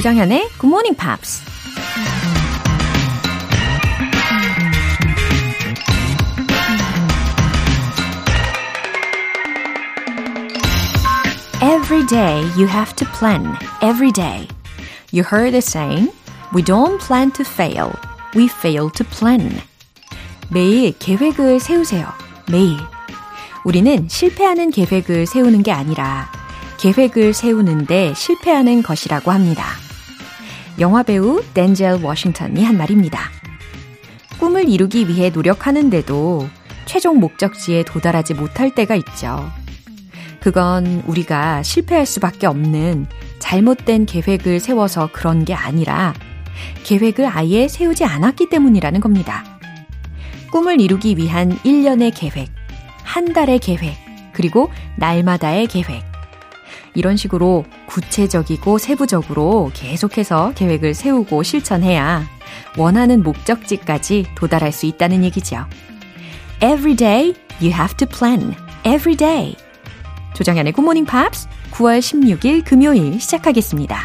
조장현의 Good Morning Pops. Every day you have to plan. Every day. You heard the saying, we don't plan to fail. We fail to plan. 매일 계획을 세우세요. 매일. 우리는 실패하는 계획을 세우는 게 아니라 계획을 세우는데 실패하는 것이라고 합니다. 영화 배우 댄젤 워싱턴이 한 말입니다. 꿈을 이루기 위해 노력하는데도 최종 목적지에 도달하지 못할 때가 있죠. 그건 우리가 실패할 수밖에 없는 잘못된 계획을 세워서 그런 게 아니라 계획을 아예 세우지 않았기 때문이라는 겁니다. 꿈을 이루기 위한 1년의 계획, 한 달의 계획, 그리고 날마다의 계획. 이런 식으로 구체적이고 세부적으로 계속해서 계획을 세우고 실천해야 원하는 목적지까지 도달할 수 있다는 얘기죠. Every day you have to plan. Every day. 조정현의 굿모닝 팝스 9월 16일 금요일 시작하겠습니다.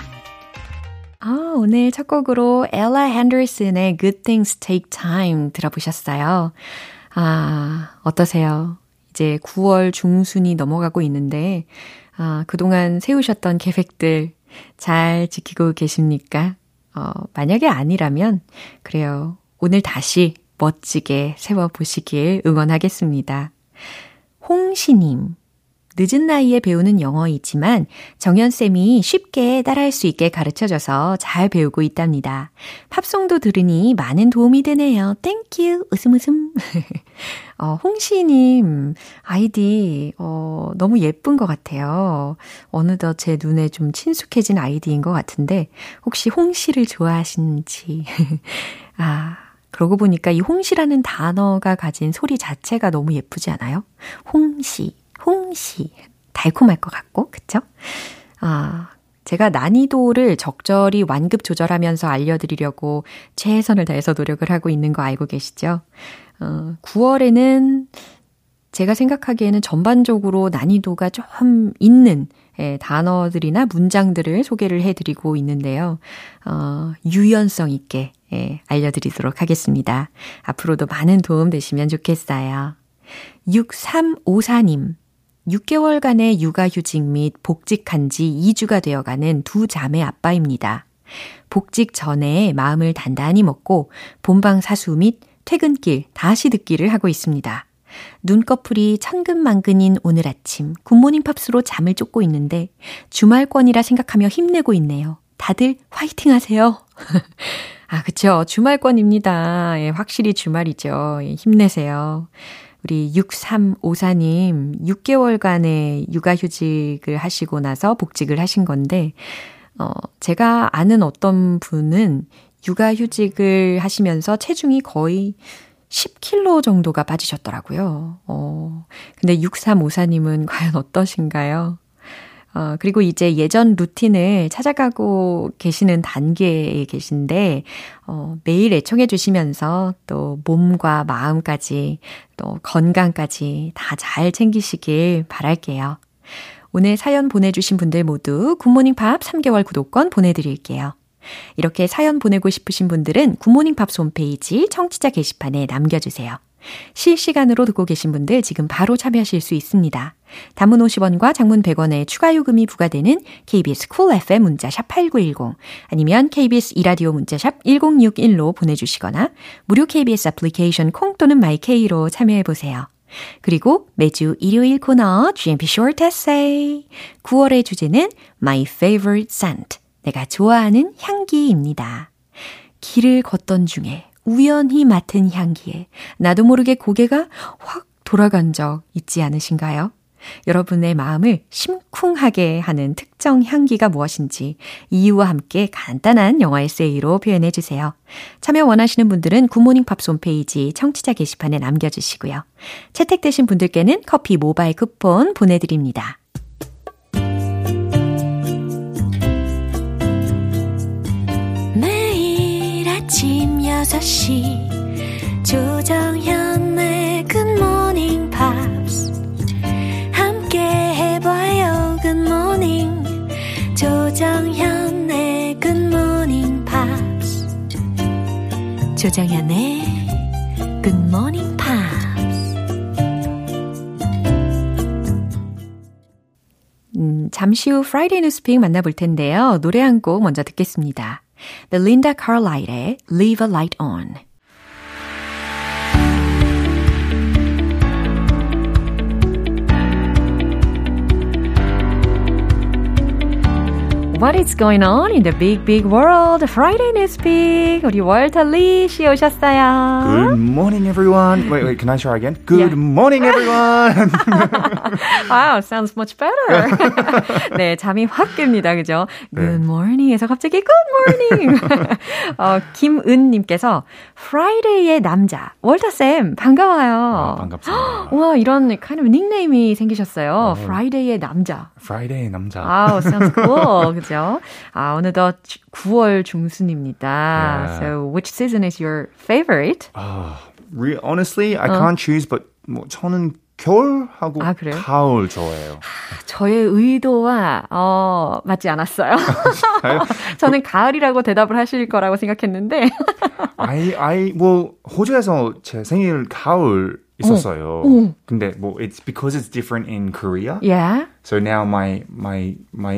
아, 오늘 첫 곡으로 엘라 핸더슨의 Good Things Take Time 들어보셨어요. 아, 어떠세요? 이제 9월 중순이 넘어가고 있는데, 아, 그동안 세우셨던 계획들 잘 지키고 계십니까? 어, 만약에 아니라면, 그래요. 오늘 다시 멋지게 세워보시길 응원하겠습니다. 홍시님, 늦은 나이에 배우는 영어이지만 정연쌤이 쉽게 따라할 수 있게 가르쳐줘서 잘 배우고 있답니다. 팝송도 들으니 많은 도움이 되네요. Thank you. 웃음 웃음. 어, 홍시님, 아이디, 어, 너무 예쁜 것 같아요. 어느덧 제 눈에 좀 친숙해진 아이디인 것 같은데, 혹시 홍시를 좋아하시는지. 아, 그러고 보니까 이 홍시라는 단어가 가진 소리 자체가 너무 예쁘지 않아요? 홍시. 홍시. 달콤할 것 같고, 그쵸? 아, 제가 난이도를 적절히 완급 조절하면서 알려드리려고 최선을 다해서 노력을 하고 있는 거 알고 계시죠? 어, 9월에는 제가 생각하기에는 전반적으로 난이도가 좀 있는 예, 단어들이나 문장들을 소개를 해드리고 있는데요. 어, 유연성 있게 예, 알려드리도록 하겠습니다. 앞으로도 많은 도움 되시면 좋겠어요. 6354님. 6개월간의 육아휴직 및 복직한 지 2주가 되어가는 두 자매 아빠입니다. 복직 전에 마음을 단단히 먹고 본방 사수 및 퇴근길 다시 듣기를 하고 있습니다. 눈꺼풀이 천근만근인 오늘 아침 굿모닝 팝스로 잠을 쫓고 있는데 주말권이라 생각하며 힘내고 있네요. 다들 화이팅 하세요. 아, 그쵸. 주말권입니다. 예, 확실히 주말이죠. 예, 힘내세요. 우리 6354님, 6개월간의 육아휴직을 하시고 나서 복직을 하신 건데, 어, 제가 아는 어떤 분은 육아휴직을 하시면서 체중이 거의 10kg 정도가 빠지셨더라고요. 어, 근데 6354님은 과연 어떠신가요? 어, 그리고 이제 예전 루틴을 찾아가고 계시는 단계에 계신데, 어, 매일 애청해 주시면서 또 몸과 마음까지 또 건강까지 다 잘 챙기시길 바랄게요. 오늘 사연 보내주신 분들 모두 굿모닝 팝 3개월 구독권 보내드릴게요. 이렇게 사연 보내고 싶으신 분들은 굿모닝 팝스 홈페이지 청취자 게시판에 남겨주세요. 실시간으로 듣고 계신 분들 지금 바로 참여하실 수 있습니다. 단문 50원과 장문 100원의 추가 요금이 부과되는 KBS Cool FM 문자샵 8910 아니면 KBS 이라디오 문자샵 1061로 보내주시거나 무료 KBS 애플리케이션 콩 또는 마이케이로 참여해보세요. 그리고 매주 일요일 코너 GMP Short Essay 9월의 주제는 My Favorite Scent 내가 좋아하는 향기입니다. 길을 걷던 중에 우연히 맡은 향기에 나도 모르게 고개가 확 돌아간 적 있지 않으신가요? 여러분의 마음을 심쿵하게 하는 특정 향기가 무엇인지 이유와 함께 간단한 영어 에세이로 표현해 주세요. 참여 원하시는 분들은 굿모닝 팝스 홈페이지 청취자 게시판에 남겨주시고요. 채택되신 분들께는 커피 모바일 쿠폰 보내드립니다. 6시. 조정현의 굿모닝 팝스 함께 해봐요 굿모닝 조정현의 굿모닝 팝스 조정현의 굿모닝 팝스 음, 잠시 후 Friday News Pick 만나볼 텐데요. 노래 한 곡 먼저 듣겠습니다. Belinda Carlisle의 Leave a Light On. What is going on in the big, big world? Friday Newspeak. 우리 월터 리씨 오셨어요. Good morning, everyone. Wait, wait, can I try again? Good Yeah. morning, everyone. wow, sounds much better. 네, 잠이 확 깹니다. 그죠? Good morning에서 갑자기 good morning. 어, 김은 님께서 Friday의 남자, 월터 쌤, 반가워요. 아, 반갑습니다. 와, 이런 kind of 닉네임이 생기셨어요. Friday의 남자. Friday 남자. 아우, sounds cool. 그죠? 아, 어느덧 9월 중순입니다. Yeah. So, which season is your favorite? Oh, re- honestly, I can't choose, but 뭐 저는 겨울하고 아, 그래요? 가을 좋아해요. 저의 의도와 어, 맞지 않았어요. 저는 가을이라고 대답을 하실 거라고 생각했는데. I, I, well, 호주에서 제 생일 가을 있었어요. 오. 근데 뭐 it's because it's different in Korea. yeah. So now my my my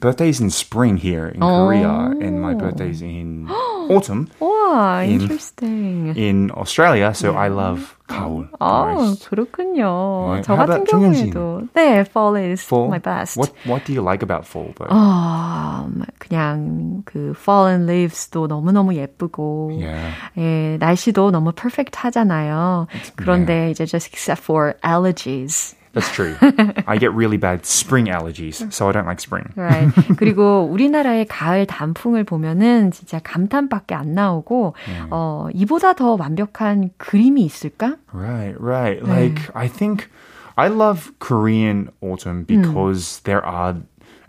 birthday is in spring here in Oh. Korea, and my birthday is in autumn 와, In- interesting. in Australia. So I love 가을. 아. 그렇군요. 네, 저 같은? 경우에도 네, fall is Fall. my best. What what do you like about fall? Though? 음, 그냥 그 fallen leaves도 너무너무 예쁘고 Yeah. 예, 날씨도 너무 perfect 하잖아요. 그런데 이제 just except for allergies. That's true. I get really bad spring allergies, so I don't like spring. Right. 그리고 우리나라의 가을 단풍을 보면은 진짜 감탄밖에 안 나오고 어, 이보다 더 완벽한 그림이 있을까? Right, right. Like I think I love Korean autumn because there are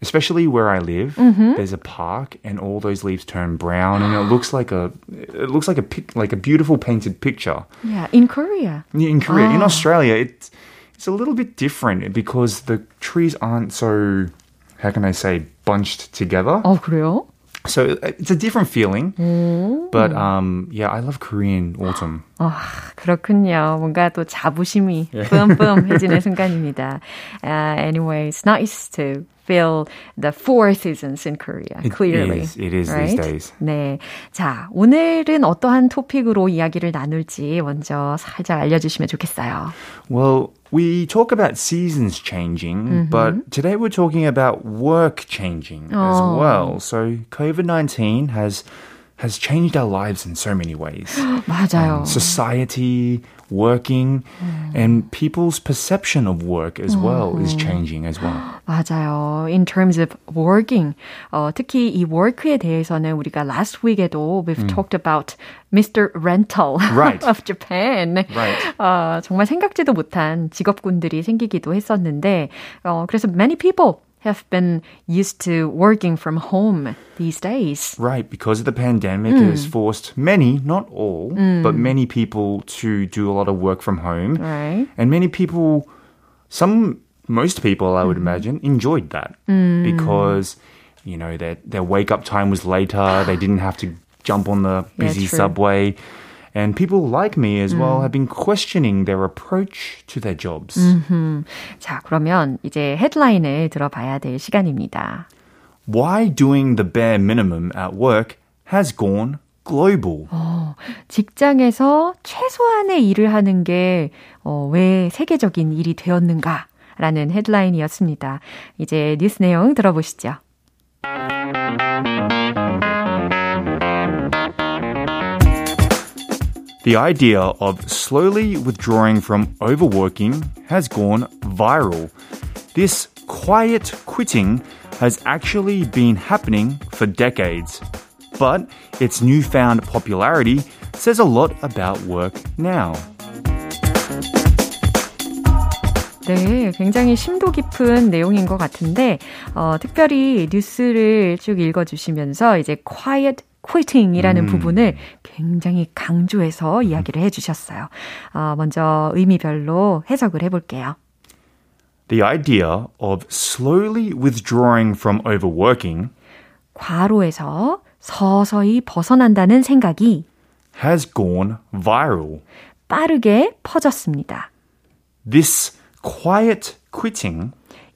especially where I live, there's a park and all those leaves turn brown and it looks like a it looks like a pic, like a beautiful painted picture. Yeah, in Korea. In Korea, in Australia, it's it's a little bit different because the trees aren't so how can I say bunched together. 어, 그래요? So it's a different feeling. But um yeah, I love Korean autumn. 아, 그렇군요. 뭔가 또 자부심이 뿜뿜해지는 순간입니다. Uh, anyway, it's nice to feel the four seasons in Korea, It clearly. is, it is these right? days. 네. 자, 오늘은 어떠한 토픽으로 이야기를 나눌지 먼저 살짝 알려주시면 좋겠어요. Well, we talk about seasons changing, mm-hmm. but today we're talking about work changing as Oh. well. So COVID-19 has has changed our lives in so many ways. 맞아요. Society, working, and people's perception of work as well is changing as well. 맞아요. In terms of working, 어, 특히 이 work에 대해서는 우리가 last week에도 we've talked about Mr. Rental Right. of Japan. Right. 어, 정말 생각지도 못한 직업군들이 생기기도 했었는데, 어, 그래서 many people have been used to working from home these days. Right, because of the pandemic, it has mm. forced many, not all, mm. but many people to do a lot of work from home. Right. And many people, some, most people, I would mm. imagine, enjoyed that because, you know, their, their wake up time was later. they didn't have to jump on the busy true. subway. And people like me as well have been questioning their approach to their jobs. 자, 그러면 이제 헤드라인을 들어봐야 될 시간입니다. Why doing the bare minimum at work has gone global. 직장에서 최소한의 일을 하는 게, 어, 왜 세계적인 일이 되었는가? 라는 헤드라인이었습니다. 이제 뉴스 내용 들어보시죠. The idea of slowly withdrawing from overworking has gone viral. This quiet quitting has actually been happening for decades. But its newfound popularity says a lot about work now. 네, 굉장히 심도 깊은 내용인 것 같은데, 어, 특별히 뉴스를 쭉 읽어주시면서 이제 quiet quitting이라는 부분을 굉장히 강조해서 이야기를 해주셨어요. 어, 먼저 의미별로 해석을 해볼게요. The idea of slowly withdrawing from overworking 과로에서 서서히 벗어난다는 생각이 has gone viral. 빠르게 퍼졌습니다. This quiet quitting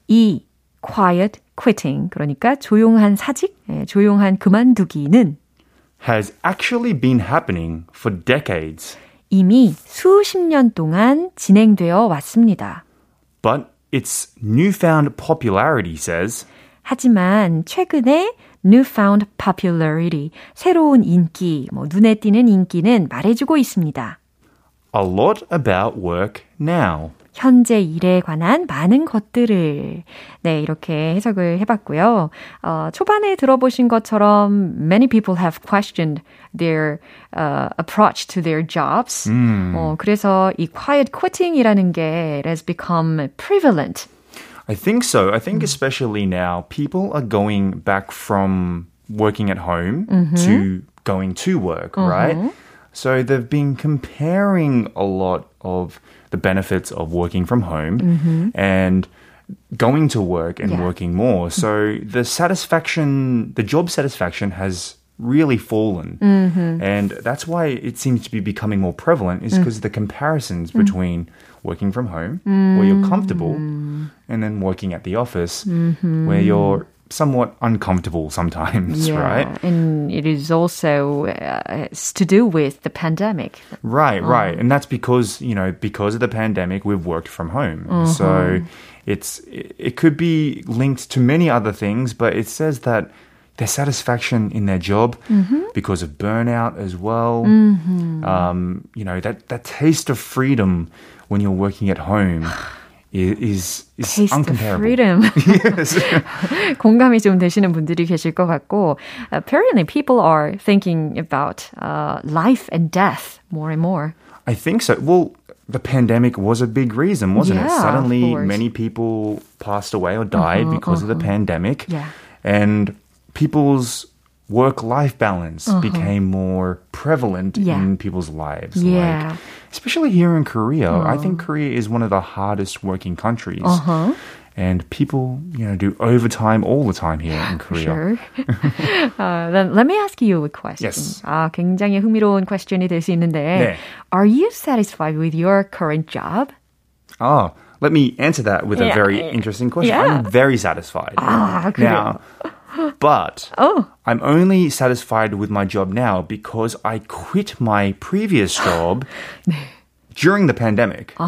이 quiet quitting 그러니까 조용한 사직, 조용한 그만두기는 has actually been happening for decades. 이미 수십 년 동안 진행되어 왔습니다. But its newfound popularity says 하지만 최근에 newfound popularity, 새로운 인기, 뭐 눈에 띄는 인기는 말해주고 있습니다. a lot about work now. 현재 일에 관한 많은 것들을 네 이렇게 해석을 해봤고요. 어, 초반에 들어보신 것처럼 many people have questioned their uh, approach to their jobs. 음. 어, 그래서 이 quiet quitting이라는 게 it has become prevalent. I think so. I think especially now people are going back from working at home mm-hmm. to going to work, mm-hmm. right? So they've been comparing a lot of the benefits of working from home mm-hmm. and going to work and yeah. working more. So the satisfaction, the job satisfaction has really fallen. Mm-hmm. And that's why it seems to be becoming more prevalent is because mm. the comparisons mm. between working from home mm. where you're comfortable and then working at the office mm-hmm. where you're somewhat uncomfortable sometimes, yeah, right? And it is also uh, to do with the pandemic. Right, um, right. And that's because, you know, because of the pandemic, we've worked from home. Mm-hmm. So it's it could be linked to many other things, but it says that their satisfaction in their job mm-hmm. because of burnout as well. Mm-hmm. Um, you know, that, that taste of freedom when you're working at home. is, is Taste uncomparable. freedom. yes. 공감이 좀 되시는 분들이 계실 것 같고, apparently people are thinking about uh, life and death more and more. I think so. Well, the pandemic was a big reason, wasn't yeah, it? Suddenly, many people passed away or died uh-huh, because uh-huh. of the uh-huh. pandemic. Yeah. And people's work life balance uh-huh. became more prevalent yeah. in people's lives. Yeah. Like, especially here in Korea. Uh-huh. I think Korea is one of the hardest working countries. Uh-huh. And people, you know, do overtime all the time here in Korea. Sure. uh, then let me ask you a question. Yes. 아, 굉장히 흥미로운 question이 될 수 있는데, 네. are you satisfied with your current job? Oh, let me answer that with yeah. a very interesting question. Yeah. I'm very satisfied. Ah, now, but oh. I'm only satisfied with my job now because I quit my previous job during the pandemic.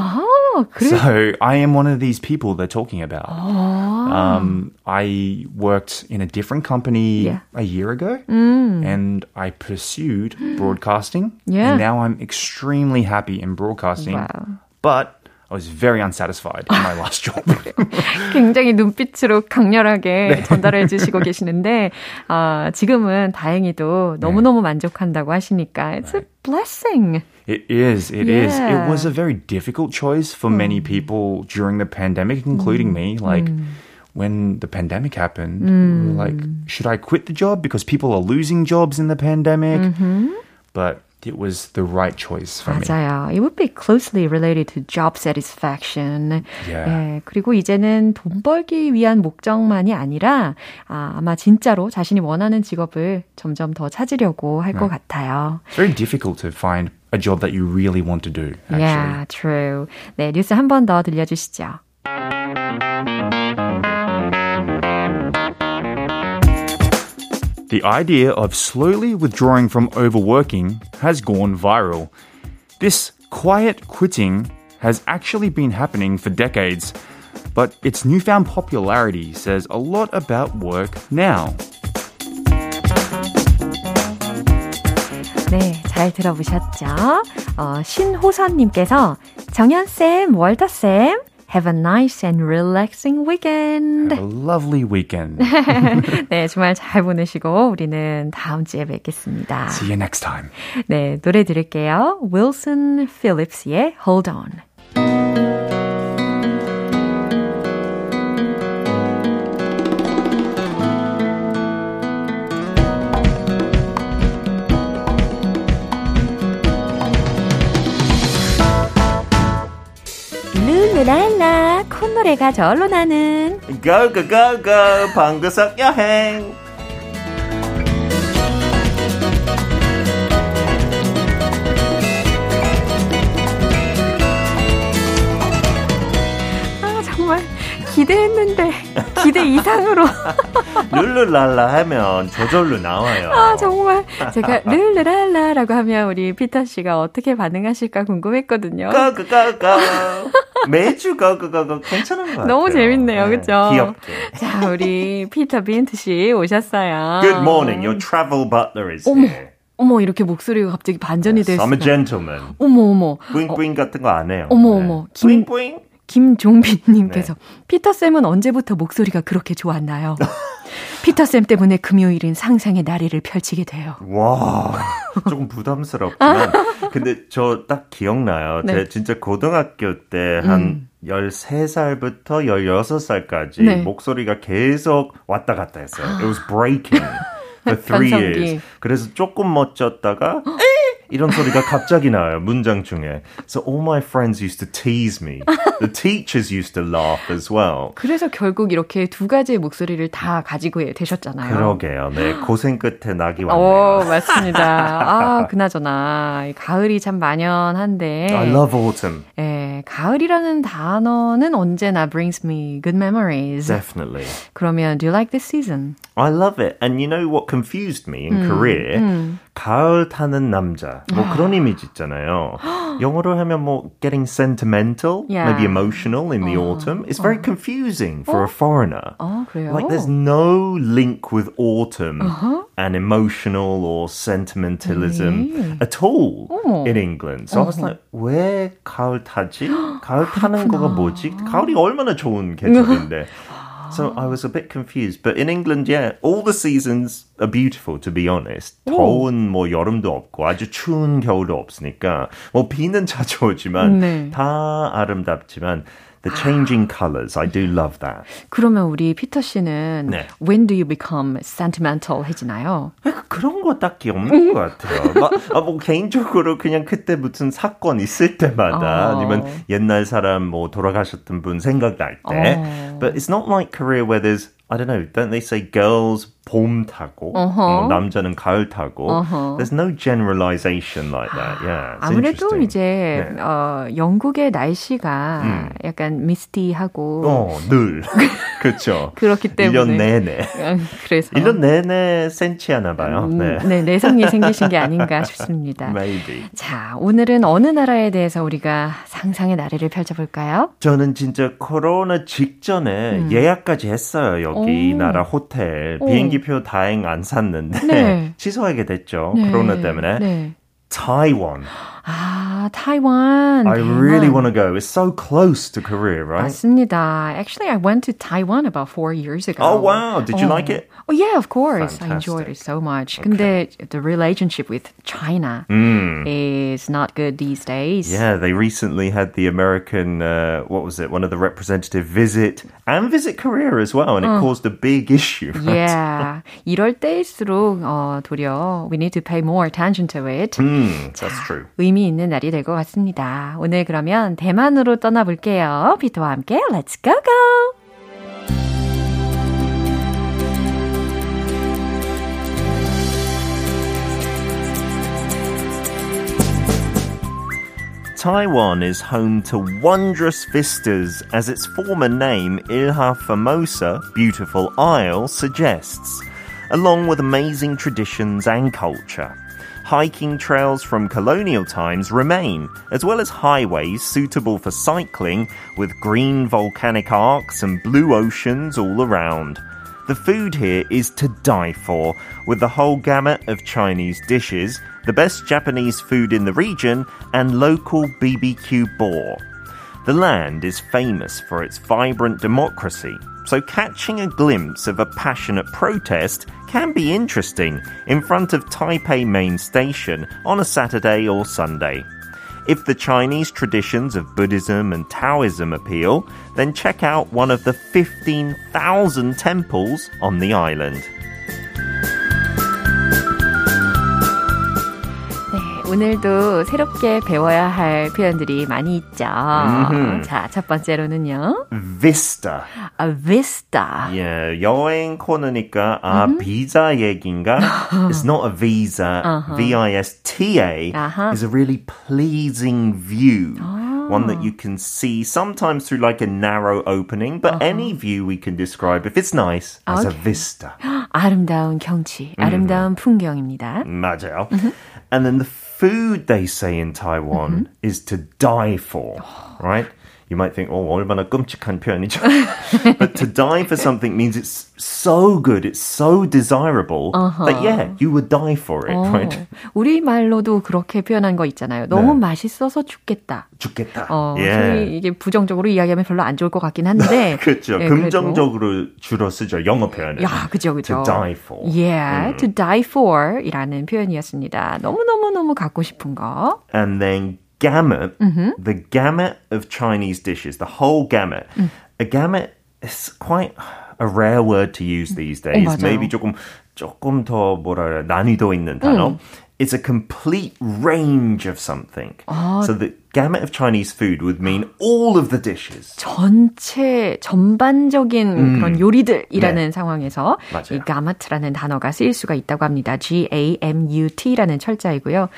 Oh, So I am one of these people they're talking about. Oh. Um, I worked in a different company yeah. a year ago mm. and I pursued broadcasting. Yeah. And now I'm extremely happy in broadcasting. Wow. But I was very unsatisfied in my last job. 굉장히 눈빛으로 강렬하게 네. 전달해 주시고 계시는데 어, 지금은 다행히도 너무너무 만족한다고 하시니까 it's a blessing. It is. It yeah. is. It was a very difficult choice for mm. many people during the pandemic, including mm. me. Like, mm. when the pandemic happened, we were like, should I quit the job because people are losing jobs in the pandemic? Mm-hmm. But it was the right choice for 맞아요. me. It would be closely related to job satisfaction. Yeah. 예, 그리고 이제는 돈 벌기 위한 목적만이 아니라 아, 아마 진짜로 자신이 원하는 직업을 점점 더 찾으려고 할것 같아요. It's very difficult to find a job that you really want to do. Actually. Yeah, true. 네, 뉴스 한 번 더 들려주시죠. The idea of slowly withdrawing from overworking has gone viral. This quiet quitting has actually been happening for decades, but its newfound popularity says a lot about work now. 네, 잘 들어보셨죠? 어, 신호선님께서 정연쌤, 월터쌤, Have a nice and relaxing weekend. Have a lovely weekend. 네, 주말 잘 보내시고 우리는 다음 주에 뵙겠습니다. See you next time. 네, 노래 들을게요. Wilson Phillips의 Hold On. 룰루랄라 콧노래가 절로 나는. 고고고고 방구석 여행 했는데 기대 이상으로 룰루랄라 하면 저절로 나와요. 아 정말 제가 룰루랄라라고 하면 우리 피터 씨가 어떻게 반응하실까 궁금했거든요. 까까까까 매주 까까까까 괜찮은 것 같아요. 너무 재밌네요, 네, 그렇죠? 귀엽게. 자 우리 피터 빈트 씨 오셨어요. Good morning. Your travel butler is 어머. here. 어머 이렇게 목소리가 갑자기 반전이 Yes, 됐어요. I'm a gentleman. 어머 어머. 뿌잉뿌잉 같은 거 안 해요. 어머, 어머. 김- 뿌잉뿌잉. 김종빈님께서 네. 피터쌤은 언제부터 목소리가 그렇게 좋았나요? 피터쌤 때문에 금요일은 상상의 나래를 펼치게 돼요. 와, 조금 부담스럽지만. 근데 저 딱 기억나요. 네. 제 진짜 고등학교 때한 13살부터 16살까지 네. 목소리가 계속 왔다 갔다 했어요. It was breaking for three years. 그래서 조금 멋졌다가 이런 소리가 갑자기 나와요. 문장 중에. So all my friends used to tease me. The teachers used to laugh as well. 그래서 결국 이렇게 두 가지의 목소리를 다 가지고 되셨잖아요. 그러게요. 네, 고생 끝에 낙이 오, 왔네요. 맞습니다. 아, 그나저나, 이 가을이 참 만연한데. I love autumn. 예, 가을이라는 단어는 언제나 brings me good memories. Definitely. 그러면, do you like this season? I love it. And you know what confused me in 음, Korea? 가을 타는 남자. 뭐 아. 그런 이미지 있잖아요. 영어로 하면 뭐 getting sentimental, Yeah. maybe emotional in the autumn. It's very confusing for a foreigner. 어, 그래요? Like there's no link with autumn Uh-huh. and emotional or sentimentalism 네. at all 어머. in England. So I was like, 왜 가을 타지? 가을 타는 거가 뭐지? 가을이 얼마나 좋은 계절인데. So I was a bit confused. But in England, yeah, all the seasons are beautiful, to be honest. 더운 뭐 여름도 없고 아주 추운 겨울도 없으니까 뭐 비는 자주 오지만 네. 다 아름답지만 the changing colors, I do love that. 그러면 우리 피터 씨는 네. when do you become sentimental 해지나요? 그런 거 딱히 없는 것 같아요. 막, 아, 뭐 개인적으로 그냥 그때 무슨 사건 있을 때마다 어. 아니면 옛날 사람 뭐 돌아가셨던 분 생각날 때. 어. But it's not like Korea where there's I don't know. Don't they say girls 봄 타고 어허. 뭐 남자는 가을 타고? 어허. There's no generalization like that. Yeah. 아무래도 interesting. 이제 네. 어, 영국의 날씨가 음. 약간 미스티하고 어, 늘. 그렇죠. 그렇기 때문에 1년 내내. 어, 그래서 1년 내내 센치하나 봐요. 음, 네. 네, 내성이 생기신 게 아닌가 싶습니다. Maybe. 자, 오늘은 어느 나라에 대해서 우리가 상상의 나래를 펼쳐볼까요? 저는 진짜 코로나 직전에 예약까지 했어요. 여기 음. 오. 나라 호텔. 오. 비행기표 다행 안 샀는데 네. 취소하게 됐죠. 네, 코로나 때문에. 네. 타이완. 아, 타이완. I 대만. really want to go. It's so close to Korea, right? 맞습니다. Actually, I went to Taiwan about four years ago. Oh, wow. Did you 어. like it? Oh, yeah, of course. I enjoyed Fantastic. it so much. 근데 the relationship with China Mm. is not good these days. Yeah, they recently had the American, uh, what was it, one of the representative visit and visit Korea as well, and it caused a big issue. right? Yeah. 이럴 때일수록 어, 도리어 we need to pay more attention to it. Mm, that's true. 의미 있는 날이 될 것 같습니다. 오늘 그러면 대만으로 떠나볼게요. 피터와 함께 Let's go go! Taiwan is home to wondrous vistas, as its former name, Ilha Formosa, Beautiful Isle, suggests, along with amazing traditions and culture. Hiking trails from colonial times remain, as well as highways suitable for cycling with green volcanic arcs and blue oceans all around. The food here is to die for, with the whole gamut of Chinese dishes, the best Japanese food in the region, and local BBQ boar. The land is famous for its vibrant democracy, so catching a glimpse of a passionate protest can be interesting in front of Taipei Main Station on a Saturday or Sunday. If the Chinese traditions of Buddhism and Taoism appeal, then check out one of the 15,000 temples on the island. 오늘도 새롭게 배워야 할 표현들이 많이 있죠. 음흠. 자, 첫 번째로는요. Vista. A vista. 예, 여행 코너니까 아 비자 얘긴가? It's not a visa. V-I-S-T-A 아하. is a really pleasing view. one that you can see sometimes through like a narrow opening, but any view we can describe if it's nice as a Okay. vista. 아름다운 경치, 아름다운 풍경입니다. 맞아요. And then the food they say in Taiwan mm-hmm. is to die for, oh, right? You might think, oh, 얼마나 끔찍한 표현이죠. but to die for something means it's so good, it's so desirable that yeah, you would die for it, right? 어, 우리 말로도 그렇게 표현한 거 있잖아요. 너무 네. 맛있어서 죽겠다. 죽겠다. 어, yeah. 이게 부정적으로 이야기하면 별로 안 좋을 것 같긴 한데. 그렇죠. 예, 그래도. 긍정적으로 주로 쓰죠. 영어 표현은. 야, 그죠, 그죠. To die for. Yeah, to die for 이라는 표현이었습니다. 너무너무너무 갖고 싶은 거. and then gamut, mm-hmm. the gamut of Chinese dishes, the whole gamut. Mm. A gamut is quite a rare word to use these days. 맞아요. Maybe 조금 조금 더 뭐라 난이도 있는 단어. It's a complete range of something. So the gamut of Chinese food would mean all of the dishes. 전체 전반적인 그런 요리들이라는 네. 상황에서 맞아요. 이 gamu트라는 단어가 쓰일 수가 있다고 합니다. G A M U T라는 철자이고요.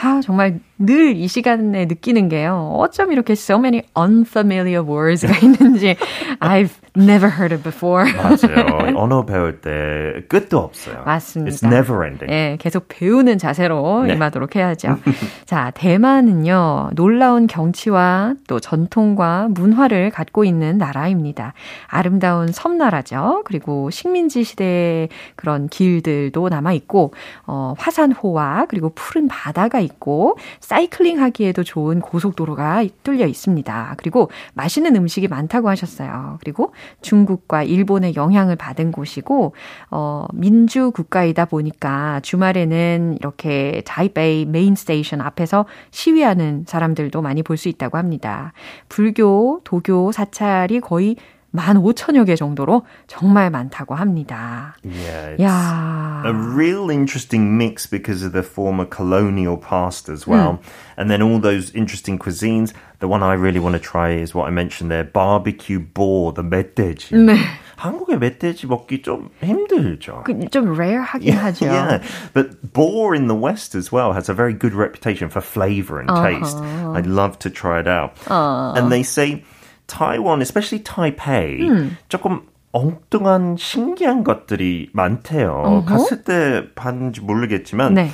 아, 정말 늘 이 시간에 느끼는 게요. 어쩜 이렇게 so many unfamiliar words가 있는지 I've never heard it before. 맞아요. 언어 배울 때 끝도 없어요. 맞습니다. It's never ending. 예, 계속 배우는 자세로 네. 임하도록 해야죠. 자, 대만은요, 놀라운 경치와 또 전통과 문화를 갖고 있는 나라입니다. 아름다운 섬나라죠. 그리고 식민지 시대의 그런 길들도 남아 있고, 어, 화산호와 그리고 푸른 바다가 있고, 사이클링 하기에도 좋은 고속도로가 뚫려 있습니다. 그리고 맛있는 음식이 많다고 하셨어요. 그리고 중국과 일본의 영향을 받은 곳이고, 어, 민주 국가이다 보니까 주말에는 이렇게 타이베이 Main Station 앞에서 시위하는 사람들도 많이 볼 수 있다고 합니다. 불교, 도교, 사찰이 거의 15,000여 개 정도로 정말 많다고 합니다. Yeah, it's 야. a real interesting mix because of the former colonial past as well. And then all those interesting cuisines. The one I really want to try is what I mentioned there, barbecue boar, the 멧돼지. 네. 한국에 멧돼지 먹기 좀 힘들죠. 그, 좀 rare하긴 하죠. Yeah, but boar in the West as well has a very good reputation for flavor and taste. I'd love to try it out. And they say Taiwan, especially Taipei, 조금 엉뚱한 신기한 것들이 많대요. 갔을 때 봤는지 모르겠지만 네.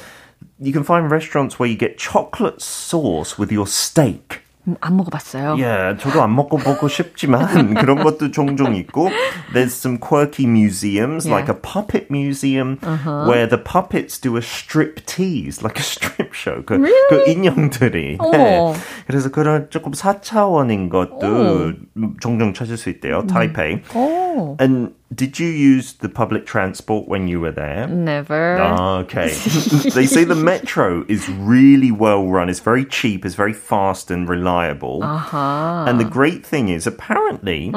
you can find restaurants where you get chocolate sauce with your steak. 음, 안 먹어봤어요. 예, 저도 안 먹고 보고 싶지만 그런 것도 종종 있고 there's some quirky museums Yeah. like a puppet museum where the puppets do a strip tease like a strip show 그, 그 인형들이 어머. 네. 그래서 그런 조금 4차원인 것도 종종 찾을 수 있대요 타이페이 오, and did you use the public transport when you were there? never. Ah, Okay. they say the metro is really well run. It's very cheap. It's very fast and reliable. 아하. And the great thing is, apparently,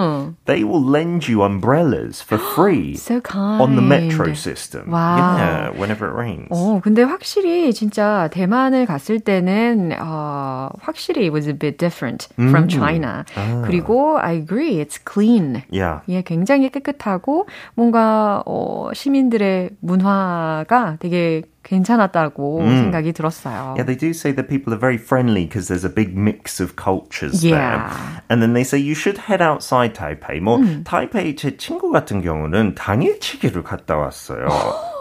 they will lend you umbrellas for free So kind. on the metro system. Wow. Yeah, whenever it rains. 어, 근데 확실히 진짜 대만을 갔을 때는 어, 확실히 it was a bit different from China. 그리고 I agree, it's clean. Yeah. 예, 굉장히 깨끗하고 뭔가 어, 시민들의 문화가 되게 괜찮았다고 생각이 들었어요. Yeah, they do say that people are very friendly because there's a big mix of cultures Yeah. there. And then they say you should head outside Taipei. 뭐 타이페이 제 친구 같은 경우는 당일치기를 갔다 왔어요.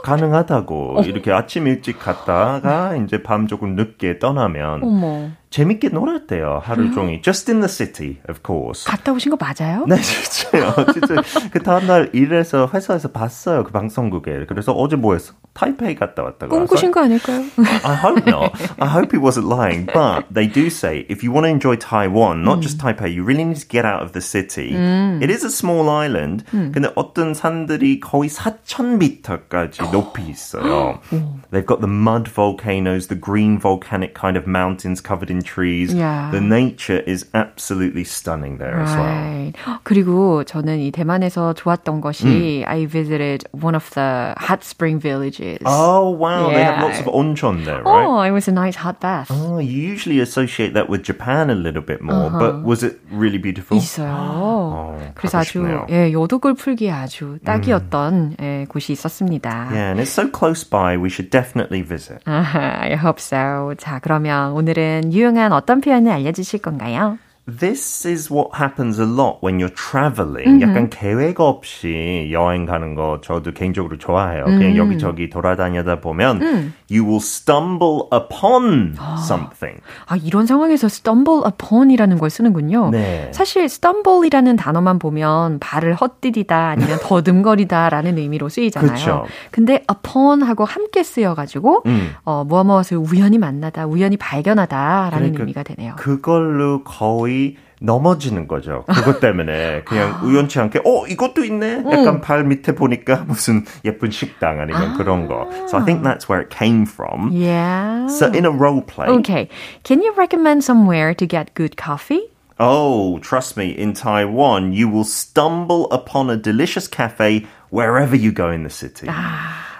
가능하다고 이렇게 아침 일찍 갔다가 이제 밤 조금 늦게 떠나면 어머, 재밌게 놀았대요 하루 종일. Just in the city, of course. 갔다 오신 거 맞아요? 네, 진짜요. 진짜 그 다음날 일에서 회사에서 봤어요 그 방송국에. 그래서 어제 뭐 했어? 타이페이 갔다 왔다고. 꿈꾸신 거 아닐까요? I hope not. I hope he wasn't lying. But they do say if you want to enjoy Taiwan, not just Taipei, you really need to get out of the city. It is a small island. 근데 어떤 산들이 거의 4,000m까지 높이 있어요. They've got the mud volcanoes, the green volcanic kind of mountains covered in trees. Yeah. The nature is absolutely stunning there as well. Right. 그리고 저는 이 대만에서 좋았던 것이 I visited one of the hot spring villages. Oh wow! Oh, they have lots of onchon there, right? Oh, it was a nice hot bath. Oh, you usually associate that with Japan a little bit more, but was it really beautiful? 있어요. 그래서 가고 아주 싶네요. 예, 요독을 풀기에 아주 딱이었던 예, 곳이 있었습니다. Yeah, and it's so close by, we should definitely visit. 아하, I hope so. 자, 그러면 오늘은 유용한 어떤 표현을 알려주실 건가요? This is what happens a lot when you're traveling. 약간 계획 없이 여행 가는 거 저도 개인적으로 좋아해요. 그냥 여기저기 돌아다니다 보면 you will stumble upon something. 아, 이런 상황에서 stumble upon이라는 걸 쓰는군요. 네. 사실 stumble이라는 단어만 보면 발을 헛디디다 아니면 더듬거리다라는 의미로 쓰이잖아요. 그쵸. 근데 upon하고 함께 쓰여 가지고 음. 어, 무엇 무엇을 우연히 만나다, 우연히 발견하다라는 그러니까 의미가 되네요. 그걸로 거의 넘어지는 거죠. 그것 때문에 그냥 우연치 않게 어 이것도 있네. 약간 발 밑에 보니까 무슨 예쁜 식당 아니면 그런 거. So I think that's where it came from. Yeah. So in a role play. Okay. Can you recommend somewhere to get good coffee? Oh, trust me, in Taiwan, you will stumble upon a delicious cafe wherever you go in the city.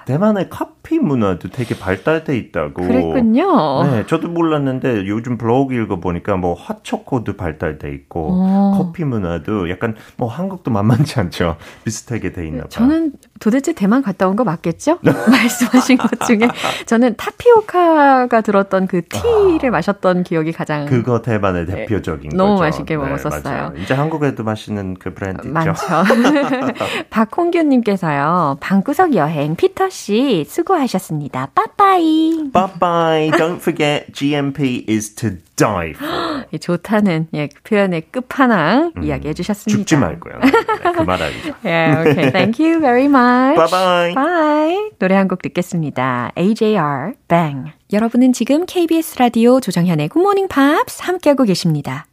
대만의 커피 문화도 되게 발달돼 있다고. 그랬군요. 네, 저도 몰랐는데 요즘 블로그 읽어보니까 뭐 핫초코도 발달돼 있고 커피 문화도 약간 뭐 한국도 만만치 않죠. 비슷하게 돼 있나 봐요. 저는 도대체 대만 갔다 온 거 맞겠죠? 말씀하신 것 중에 저는 타피오카가 들었던 그 티를 마셨던 기억이 가장 그거 대만의 대표적인 네. 너무 거죠. 맛있게 먹었었어요. 맞아요. 이제 한국에도 맛있는 그 브랜드 있죠. 많죠. 박홍규님께서요, 방구석 여행 피터 씨 수고 하셨습니다. 빠빠이. Bye bye. Don't forget, GMP is to die for. 예, 좋다는 예, 그 표현의 끝판왕 이야기해 주셨습니다. 죽지 말고요. 네, 그 말하기. 예, okay. Thank you very much. Bye bye. Bye. 노래 한 곡 듣겠습니다. AJR Bang. 여러분은 지금 KBS 라디오 조정현의 Good Morning Pops 함께하고 계십니다.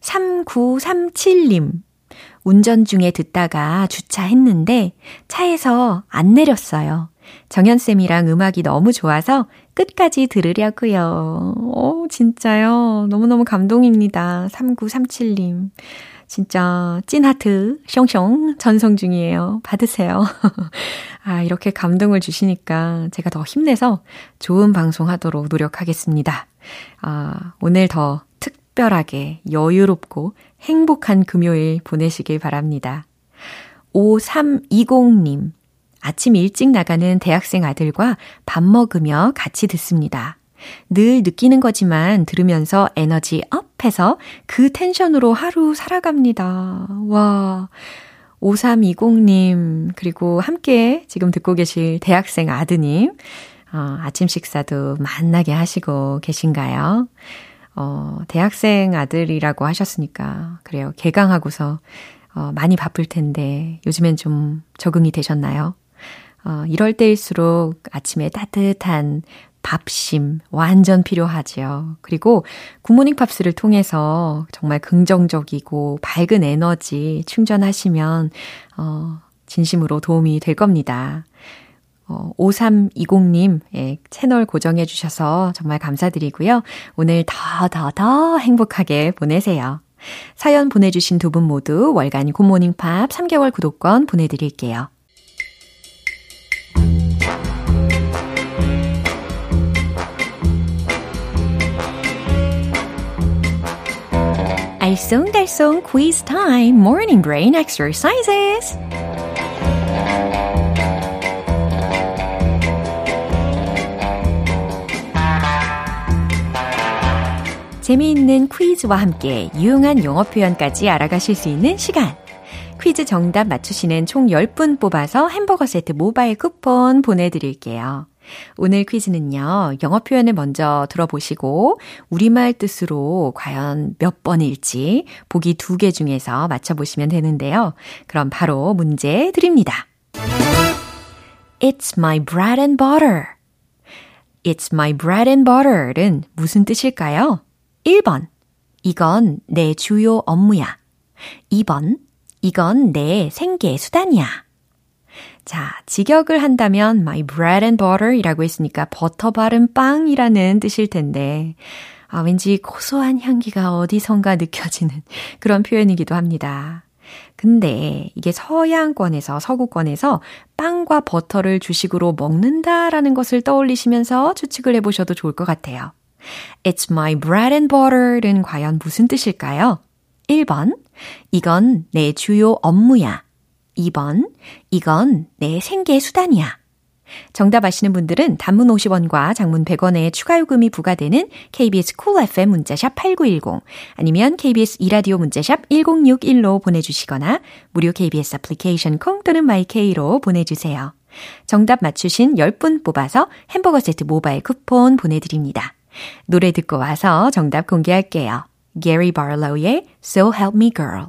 3937님. 운전 중에 듣다가 주차했는데 차에서 안 내렸어요. 정현쌤이랑 음악이 너무 좋아서 끝까지 들으려고요. 오, 진짜요. 너무너무 감동입니다. 3937님. 진짜 찐하트 숑숑 전송 중이에요. 받으세요. 아, 이렇게 감동을 주시니까 제가 더 힘내서 좋은 방송 하도록 노력하겠습니다. 아, 오늘 더 특별하게 여유롭고 행복한 금요일 보내시길 바랍니다. 5320님. 아침 일찍 나가는 대학생 아들과 밥 먹으며 같이 듣습니다. 늘 느끼는 거지만 들으면서 에너지 up 해서 그 텐션으로 하루 살아갑니다. 와. 5320님, 그리고 함께 지금 듣고 계실 대학생 아드님, 어, 아침 식사도 만나게 하시고 계신가요? 어, 대학생 아들이라고 하셨으니까, 그래요. 개강하고서, 어, 많이 바쁠 텐데, 요즘엔 좀 적응이 되셨나요? 어, 이럴 때일수록 아침에 따뜻한 밥심 완전 필요하지요. 그리고 굿모닝 팝스를 통해서 정말 긍정적이고 밝은 에너지 충전하시면 어, 진심으로 도움이 될 겁니다. 어, 5320님, 예, 채널 고정해 주셔서 정말 감사드리고요. 오늘 더, 더, 더 행복하게 보내세요. 사연 보내주신 두 분 모두 월간 굿모닝 팝 3개월 구독권 보내드릴게요. 알쏭달쏭 quiz time morning. 재미있는 퀴즈와 함께 유용한 영어 표현까지 알아가실 수 있는 시간. 퀴즈 정답 맞추시는 총 10분 뽑아서 햄버거 세트 모바일 쿠폰 보내드릴게요. 오늘 퀴즈는요, 영어 표현을 먼저 들어보시고, 우리말 뜻으로 과연 몇 번일지 보기 두 개 중에서 맞춰보시면 되는데요. 그럼 바로 문제 드립니다. It's my bread and butter. It's my bread and butter는 무슨 뜻일까요? 1번. 이건 내 주요 업무야. 2번. 이건 내 생계 수단이야. 자, 직역을 한다면 my bread and butter 이라고 했으니까 버터 바른 빵이라는 뜻일 텐데, 아, 왠지 고소한 향기가 어디선가 느껴지는 그런 표현이기도 합니다. 근데 이게 서양권에서, 서구권에서 빵과 버터를 주식으로 먹는다라는 것을 떠올리시면서 추측을 해보셔도 좋을 것 같아요. It's my bread and butter는 과연 무슨 뜻일까요? 1번, 이건 내 주요 업무야. 2번, 이건 내 생계 수단이야. 정답 아시는 분들은 단문 50원과 장문 100원의 추가 요금이 부과되는 KBS Cool FM 문자샵 8910 아니면 KBS 이라디오 문자샵 1061로 보내주시거나 무료 KBS 애플리케이션 콩 또는 마이케이로 보내주세요. 정답 맞추신 10분 뽑아서 햄버거 세트 모바일 쿠폰 보내드립니다. 노래 듣고 와서 정답 공개할게요. Gary Barlow의 So Help Me Girl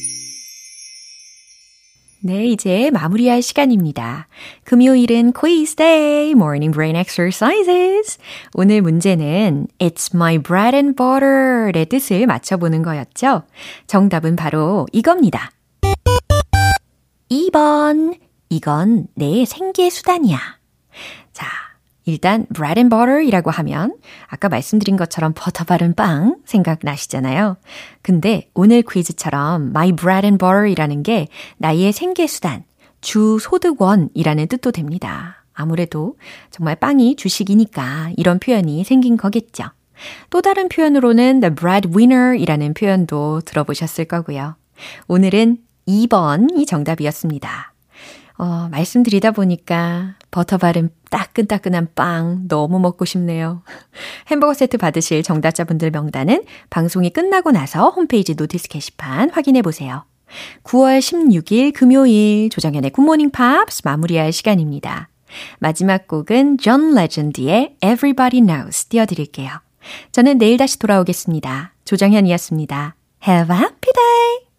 네, 이제 마무리할 시간입니다. 금요일은 quiz day, morning brain exercises. 오늘 문제는 It's my bread and butter의 뜻을 맞춰보는 거였죠. 정답은 바로 이겁니다. 2번. 이건 내 생계 수단이야. 자, 일단 bread and butter이라고 하면 아까 말씀드린 것처럼 버터 바른 빵 생각나시잖아요. 근데 오늘 퀴즈처럼 my bread and butter이라는 게 나의 생계 수단, 주 소득원이라는 뜻도 됩니다. 아무래도 정말 빵이 주식이니까 이런 표현이 생긴 거겠죠. 또 다른 표현으로는 the breadwinner이라는 표현도 들어보셨을 거고요. 오늘은 2번이 정답이었습니다. 어, 말씀드리다 보니까 버터 바른 따끈따끈한 빵 너무 먹고 싶네요. 햄버거 세트 받으실 정답자분들 명단은 방송이 끝나고 나서 홈페이지 notice 게시판 확인해 보세요. 9월 16일 금요일 조정현의 굿모닝 팝스 마무리할 시간입니다. 마지막 곡은 존 레전드의 Everybody Knows 띄워드릴게요. 저는 내일 다시 돌아오겠습니다. 조정현이었습니다. Have a happy day!